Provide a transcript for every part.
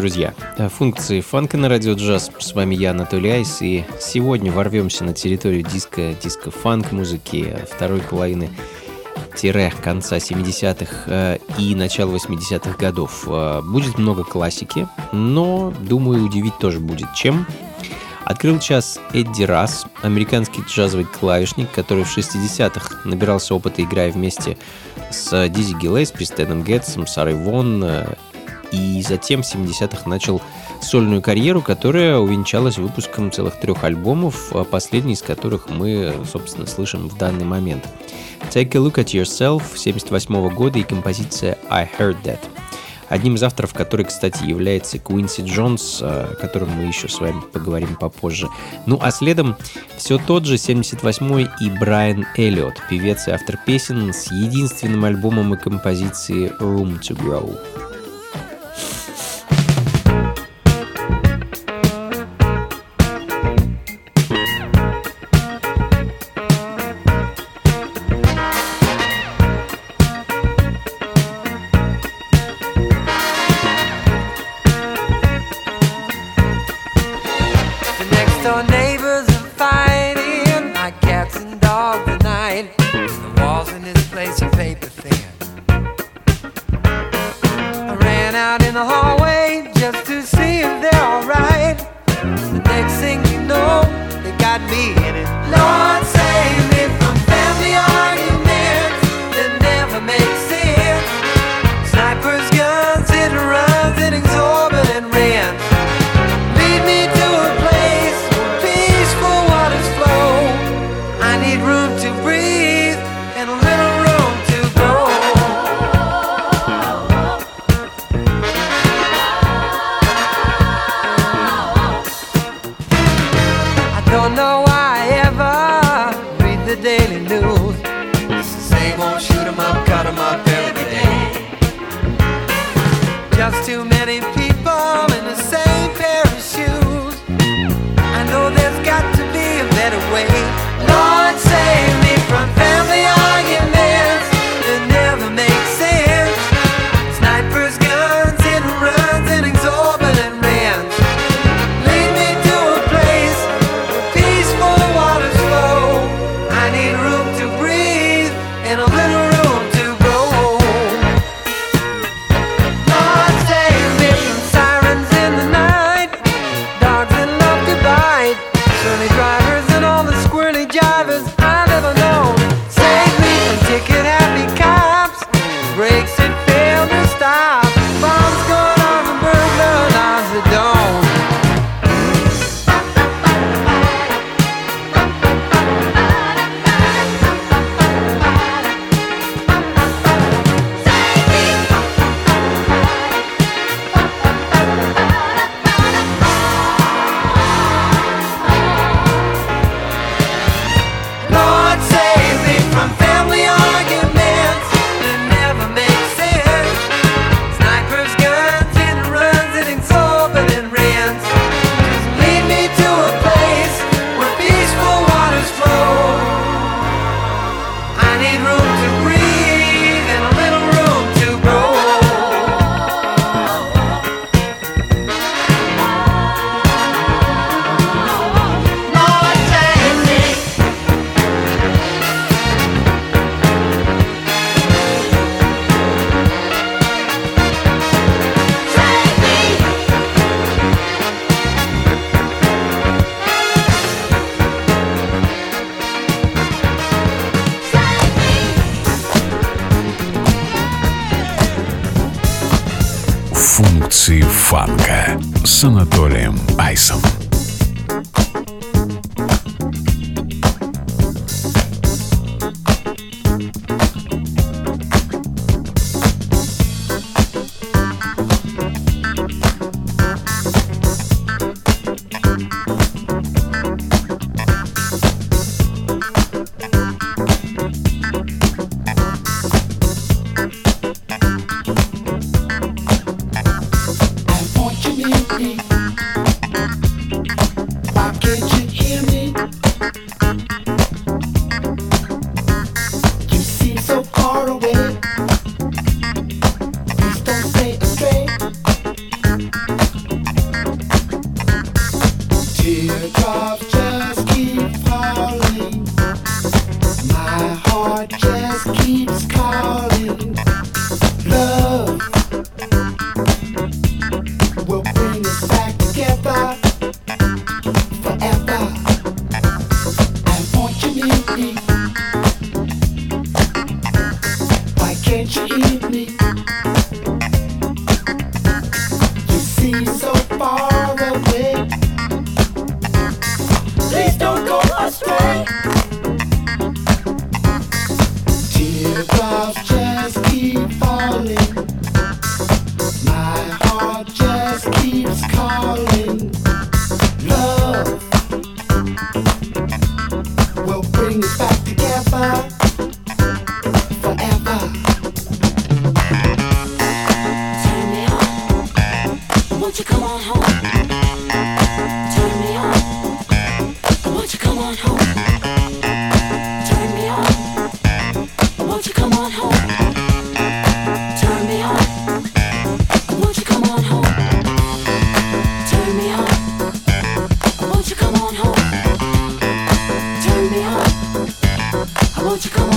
Друзья! Функции фанка на радио джаз. С вами я, Анатолий Айс, и сегодня ворвемся на территорию диска, диско-фанк музыки второй половины тире конца 70-х э, и начала 80-х годов. Э, будет много классики, но, думаю, удивить тоже будет чем. Открыл час Эдди Расс, американский джазовый клавишник, который в 60-х набирался опыта, играя вместе с Дизи Гиллеспи, Стэном Гетсом, Сарой Вон э, и затем в 70-х начал сольную карьеру, которая увенчалась выпуском целых трех альбомов, а последний из которых мы, собственно, слышим в данный момент. Take a Look at Yourself 78 года и композиция I Heard That. Одним из авторов, который, кстати, является Куинси Джонс, о котором мы еще с вами поговорим попозже. Ну а следом все тот же 78-й и Брайан Эллиот, певец и автор песен с единственным альбомом и композицией room to grow.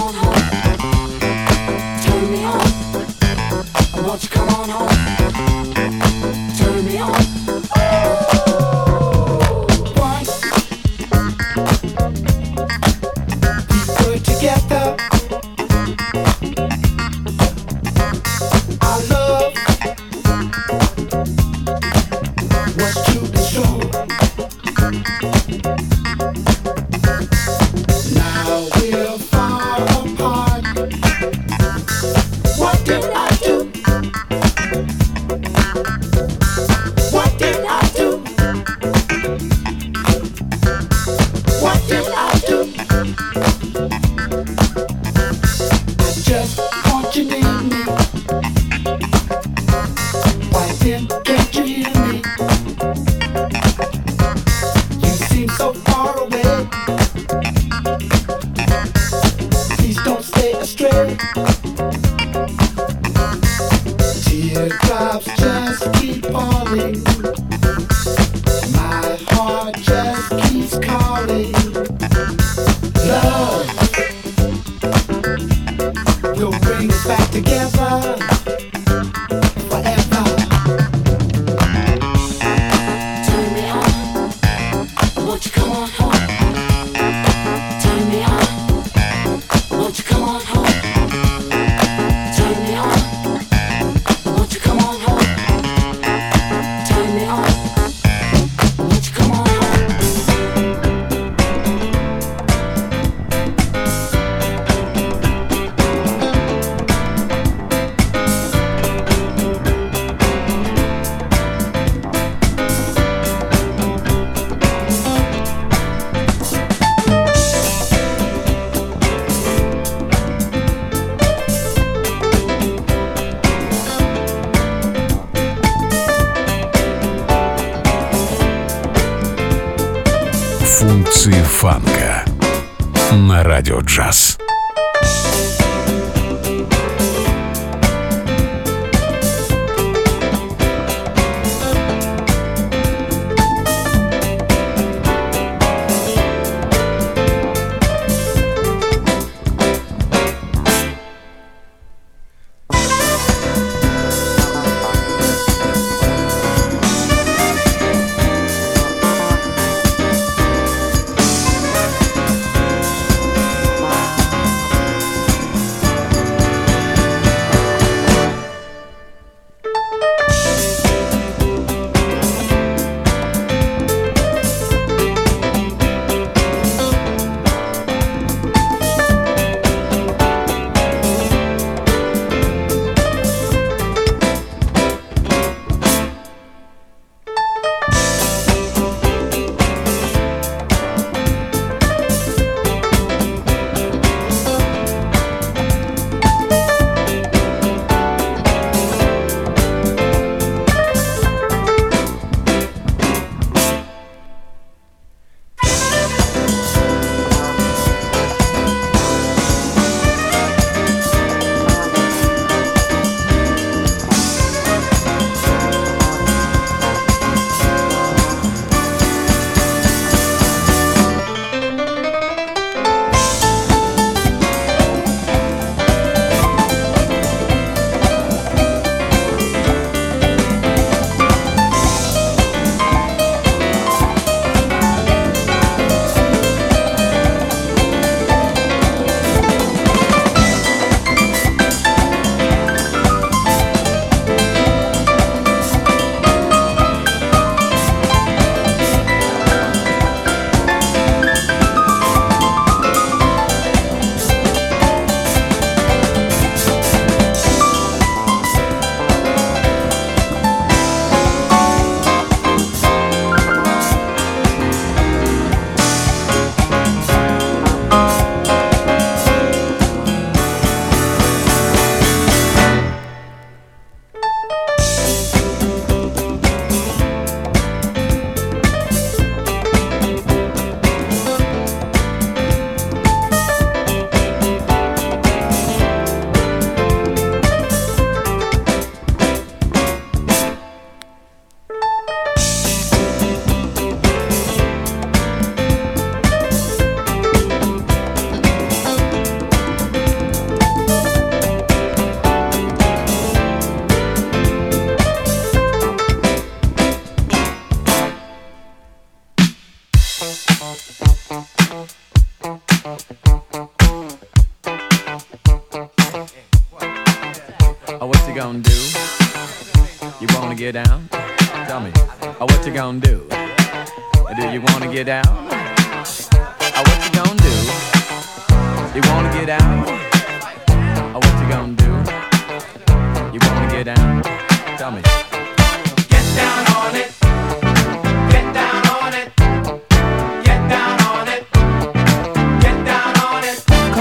on home. Turn me on. I want you come on home. Радио джаз.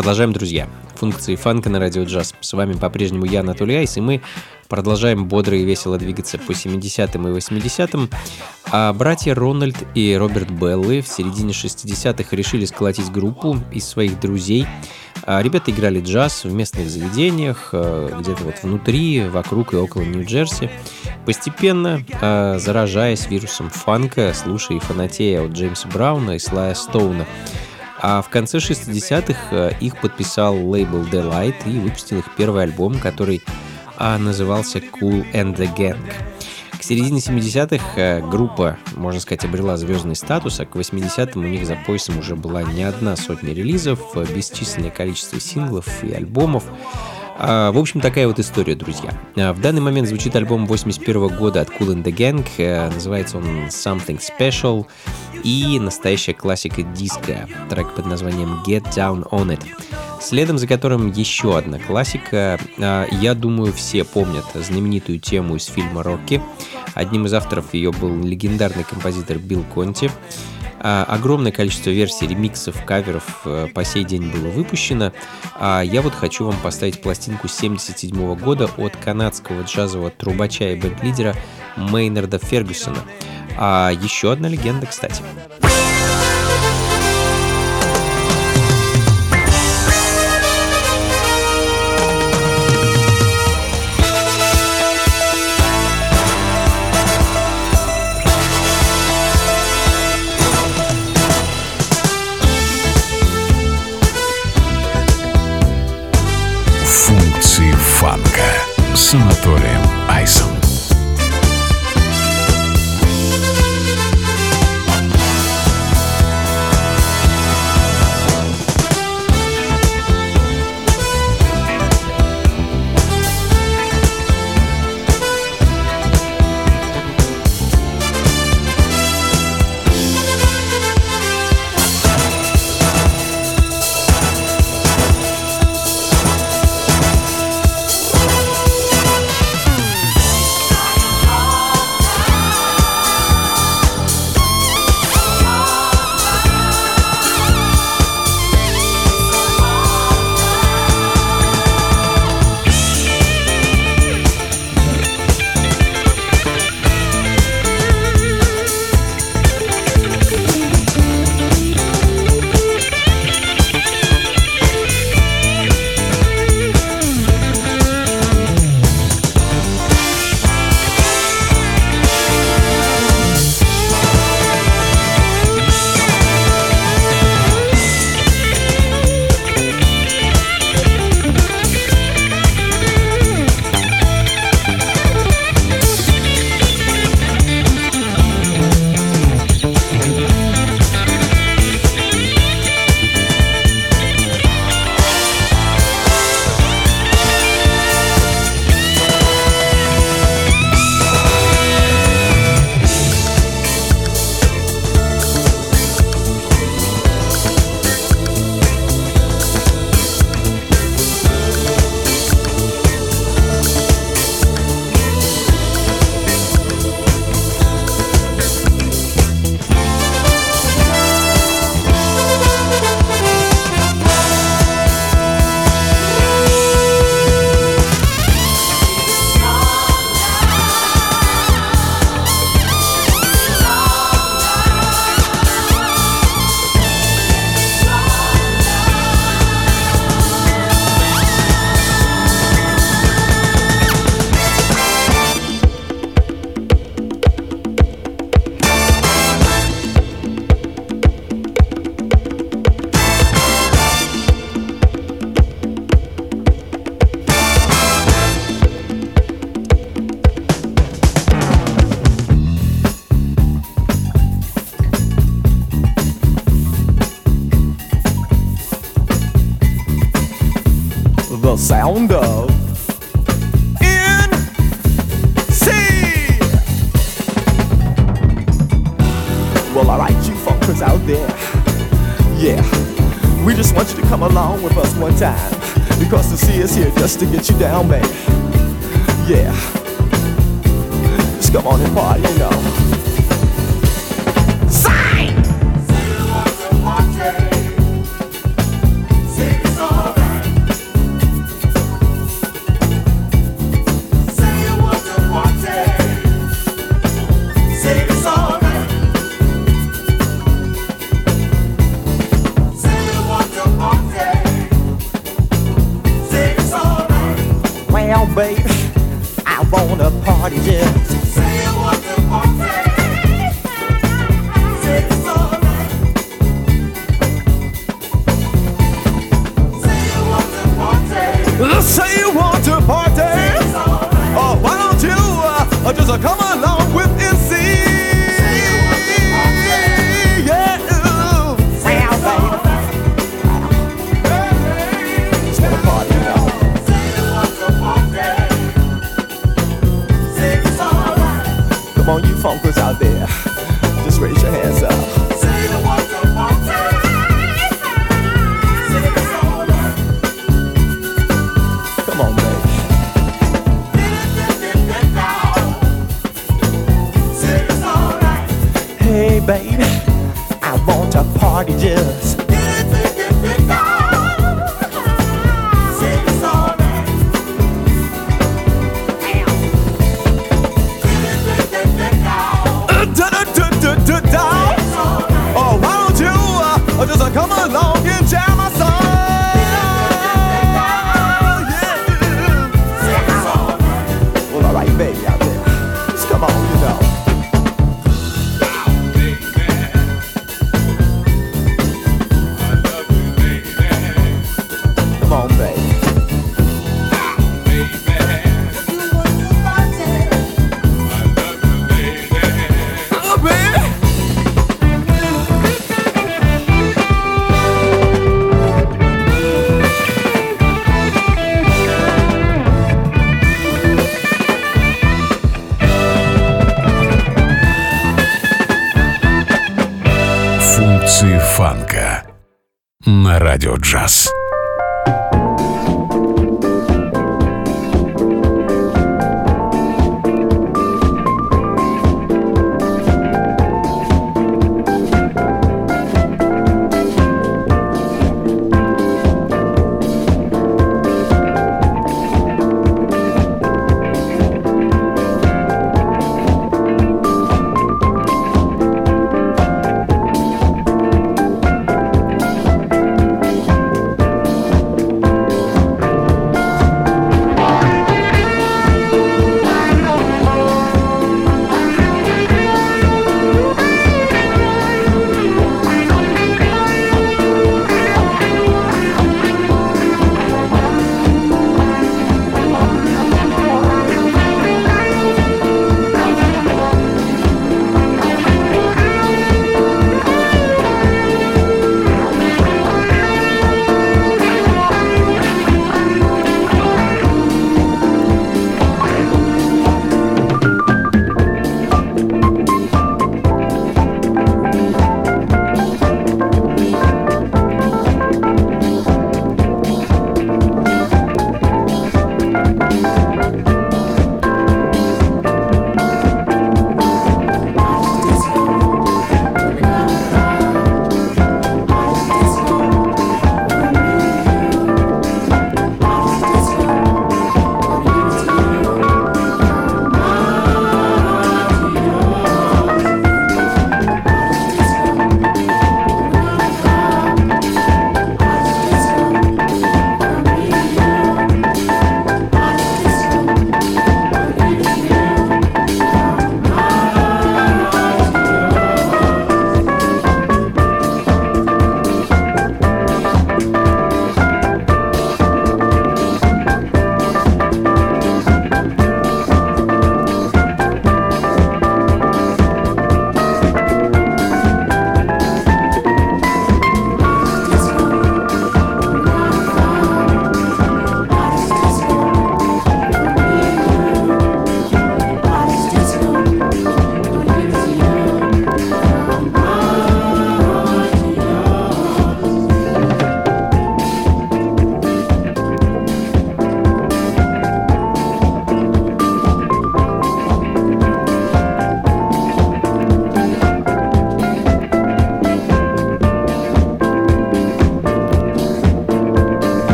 Продолжаем, друзья. Функции фанка на радио джаз. С вами по-прежнему я, Анатолий Айс, и мы продолжаем бодро и весело двигаться по 70-м и 80-м. А братья Рональд и Роберт Беллы в середине 60-х решили сколотить группу из своих друзей. А Ребята играли джаз в местных заведениях, э, где-то вот внутри, вокруг и около Нью-Джерси. Постепенно, э, заражаясь вирусом фанка, слушая и фанатея от Джеймса Брауна и Слая Стоуна, а в конце 60-х э, их подписал лейбл The Light и выпустил их первый альбом, который а, назывался Cool and the Gang. К середине 70-х э, группа, можно сказать, обрела звездный статус, а к 80-м у них за поясом уже была не одна сотня релизов, э, бесчисленное количество синглов и альбомов. А, В общем, такая вот история, друзья. А, В данный момент звучит альбом 81 года от Cool and the Gang. Э, Называется он Something Special. И настоящая классика диска. Трек под названием Get Down On It. Следом за которым еще одна классика. А, Я думаю, все помнят знаменитую тему из фильма «Рокки». Одним из авторов ее был легендарный композитор Билл Конти. А, Огромное количество версий, ремиксов, каверов э, по сей день было выпущено. А я вот хочу вам поставить пластинку 77 года от канадского джазового трубача и бенд-лидера Мейнарда Фергюсона. А еще одна легенда, кстати. с Анатолием Айсом. Just to get you down, man.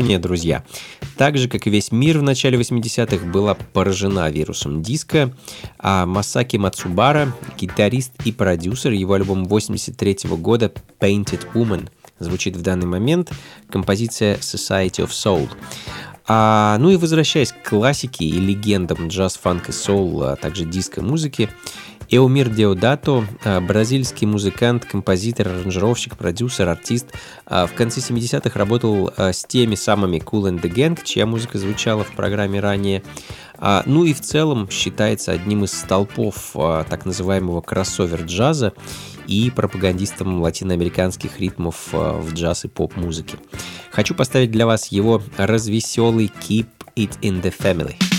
Япония, друзья. Так же, как и весь мир в начале 80-х, была поражена вирусом диска, а Масаки Мацубара, гитарист и продюсер, его альбом 83 года «Painted Woman» звучит в данный момент, композиция «Society of Soul». А, ну и возвращаясь к классике и легендам джаз, фанк и соул, а также диско-музыки, Эумир Деодато, а, бразильский музыкант, композитор, аранжировщик, продюсер, артист, а, в конце 70-х работал а, с теми самыми Cool and the Gang, чья музыка звучала в программе ранее. Ну и в целом считается одним из столпов так называемого кроссовер джаза и пропагандистом латиноамериканских ритмов в джаз и поп-музыке. Хочу поставить для вас его развеселый Keep It In The Family.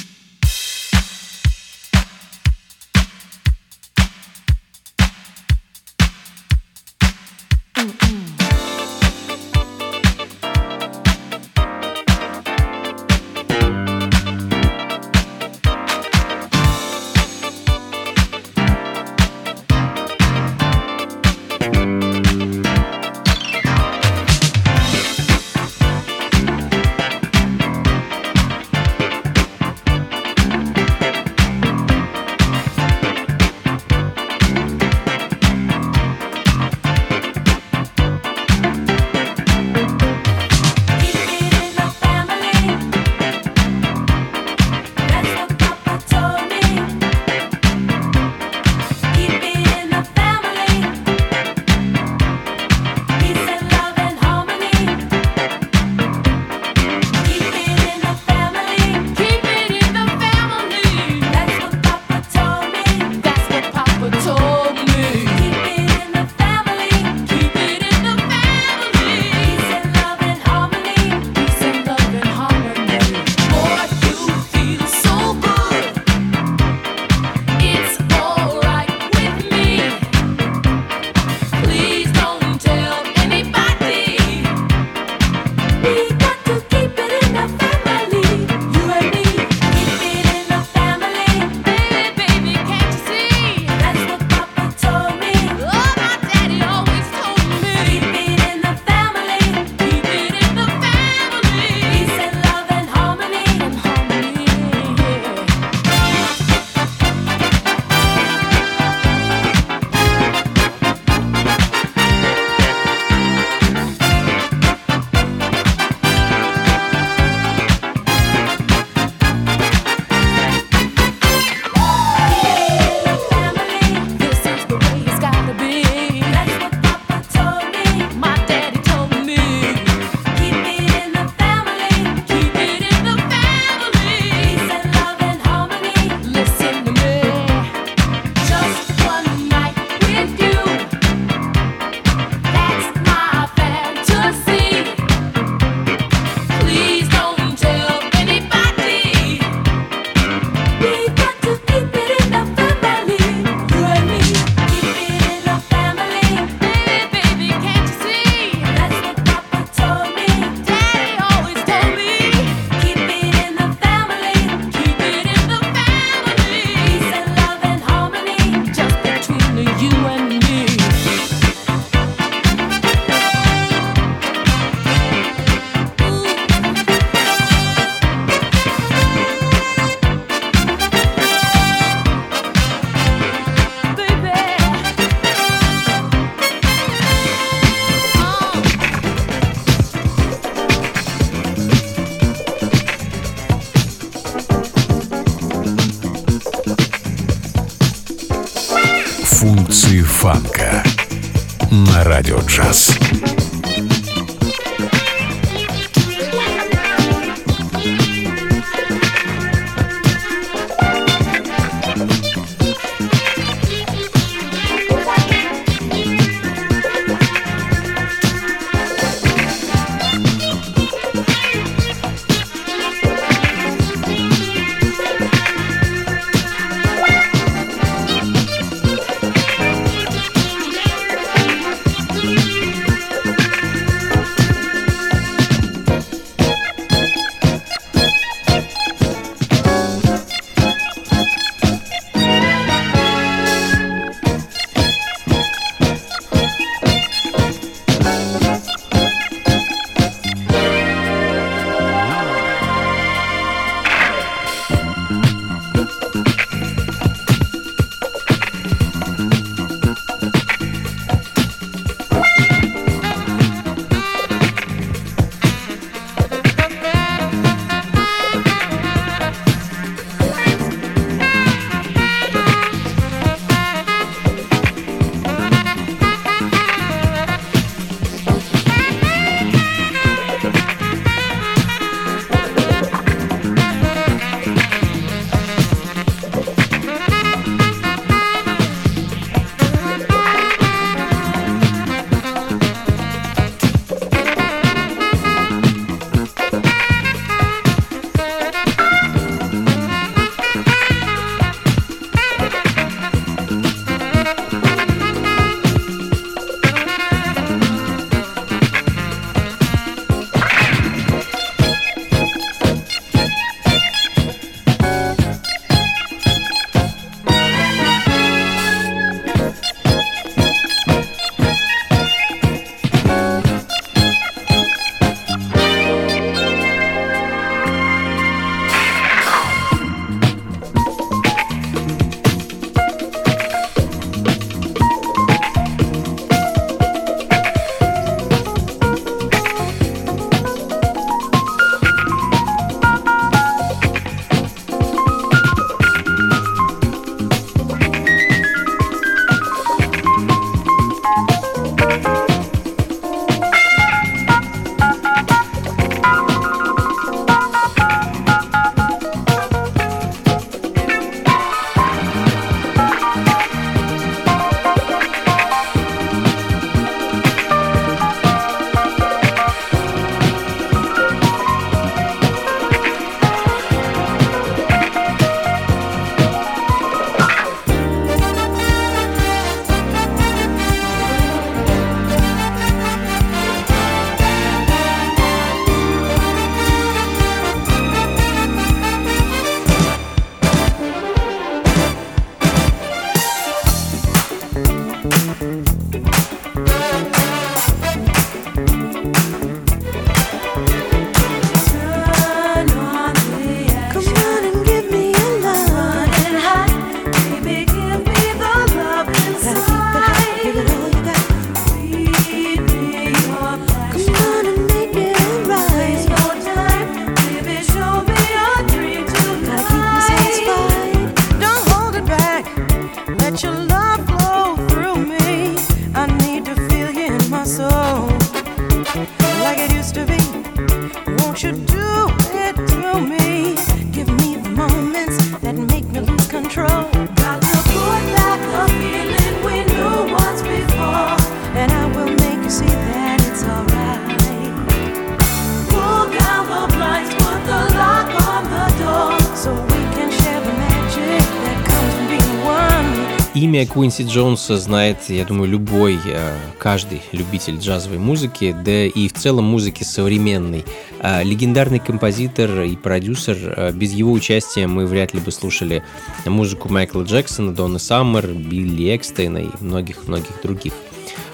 Куинси Джонса знает, я думаю, любой, э, каждый любитель джазовой музыки, да и в целом музыки современной. А, легендарный композитор и продюсер, э, без его участия мы вряд ли бы слушали музыку Майкла Джексона, Донны Саммер, Билли Экстейна и многих-многих других.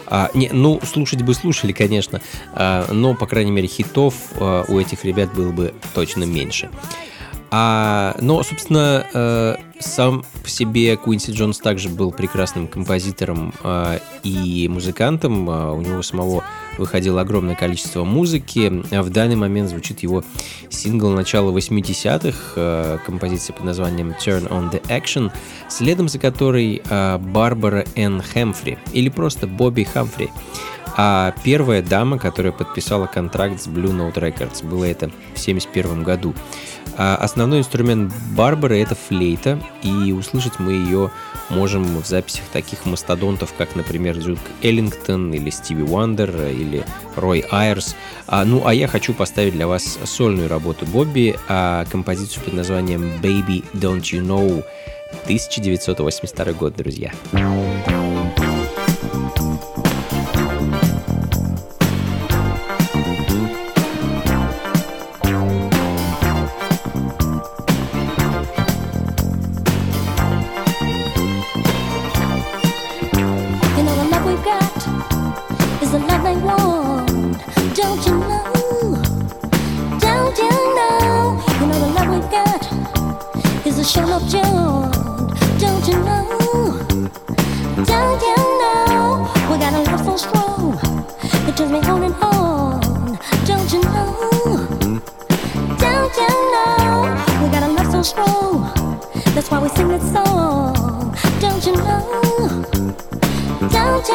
А, не, ну, слушать бы слушали, конечно, а, но, по крайней мере, хитов а, у этих ребят было бы точно меньше. А, но, собственно, э, сам по себе Куинси Джонс также был прекрасным композитором э, и музыкантом. Э, у него самого выходило огромное количество музыки. А в данный момент звучит его сингл начала 80-х, э, композиция под названием Turn on the Action, следом за которой э, Барбара Н. Хэмфри, или просто Бобби Хэмфри, А первая дама, которая подписала контракт с Blue Note Records, было это в 1971 году. А основной инструмент Барбары — это флейта, и услышать мы ее можем в записях таких мастодонтов, как, например, Зюк Эллингтон или Стиви Уандер или Рой Айрс. А, ну, а я хочу поставить для вас сольную работу Бобби, а, композицию под названием «Baby, Don't You Know» 1982 год. Друзья. Don't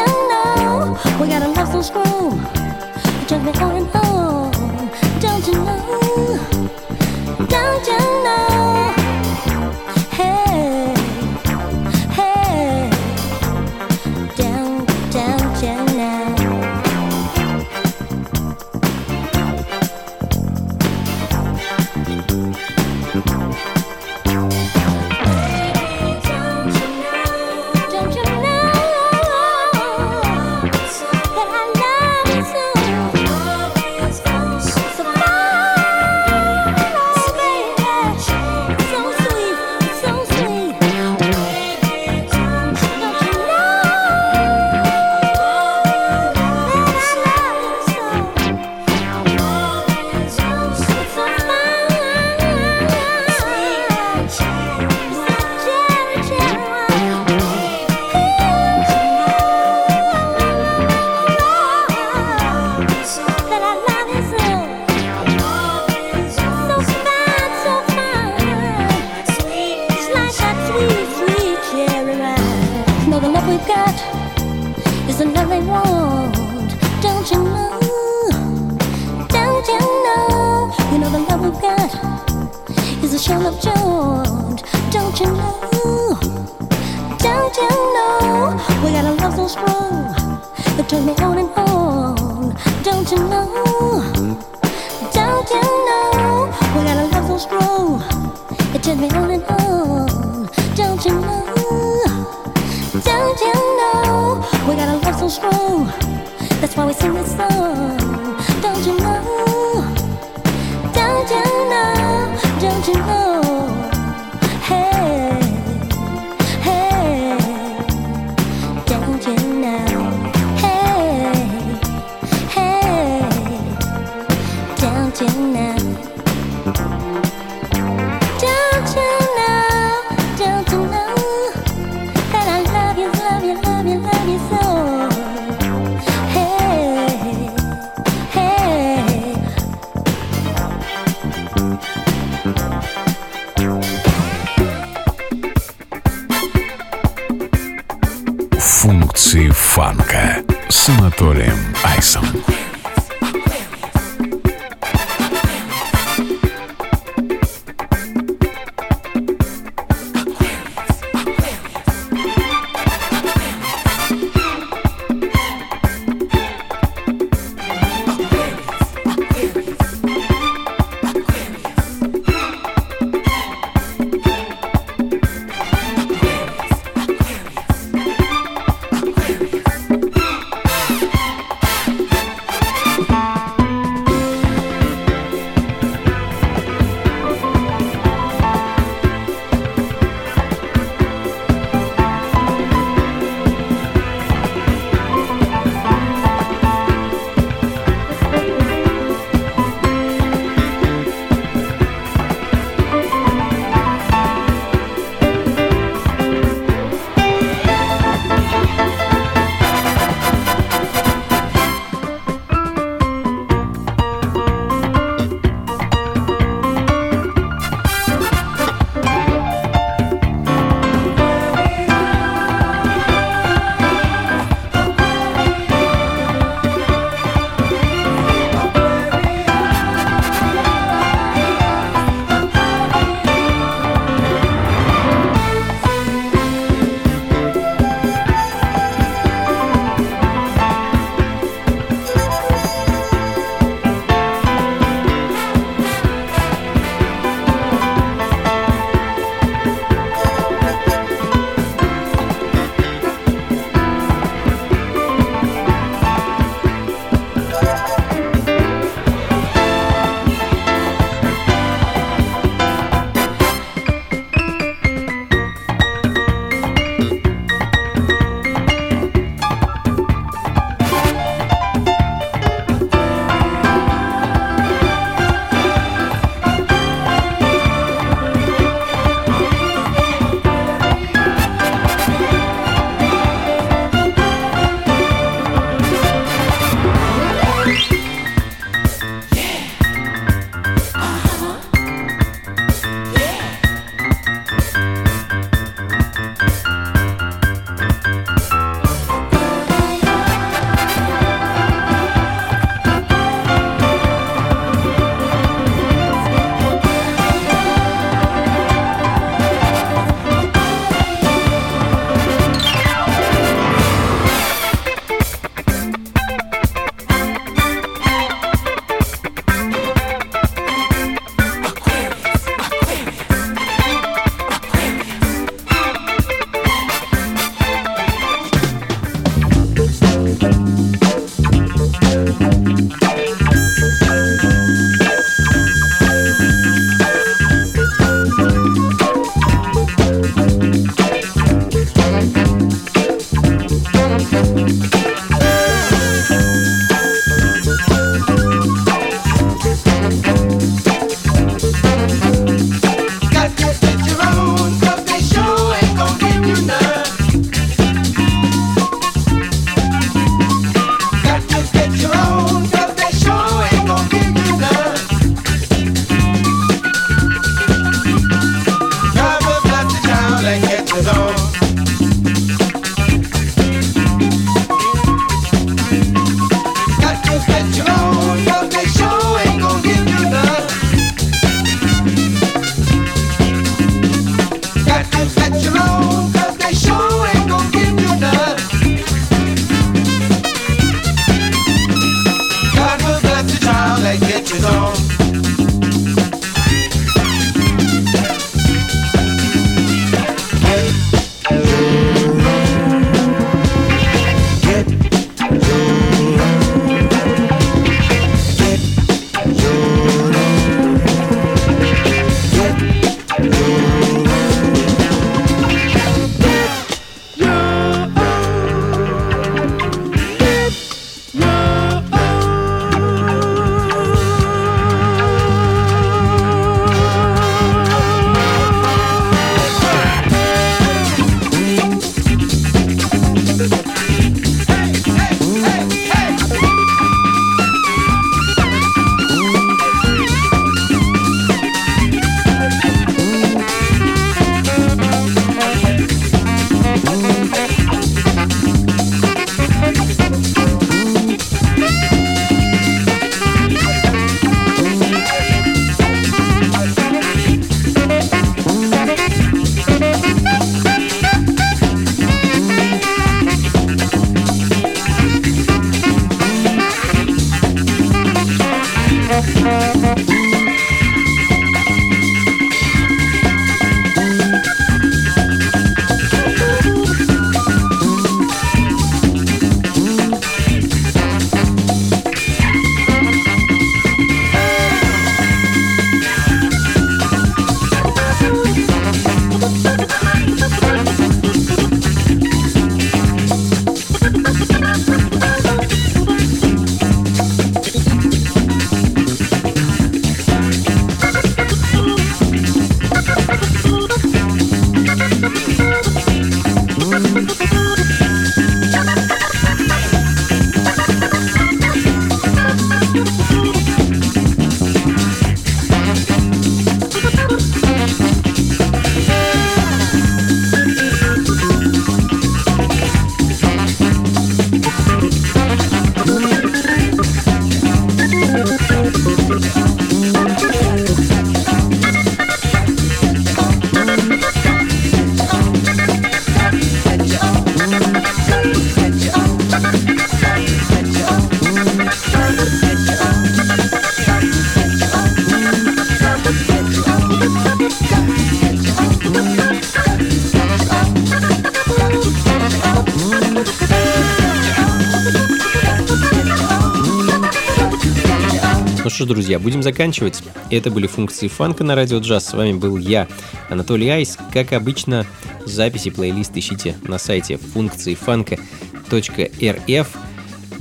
что друзья, будем заканчивать. Это были функции фанка на радио джаз. С вами был я, Анатолий Айс. Как обычно, записи плейлист ищите на сайте функции фанка.рф.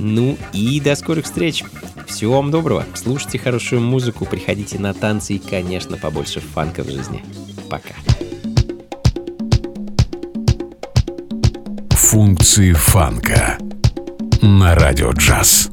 Ну и до скорых встреч. Всего вам доброго. Слушайте хорошую музыку, приходите на танцы и, конечно, побольше фанка в жизни. Пока. Функции фанка на радио джаз.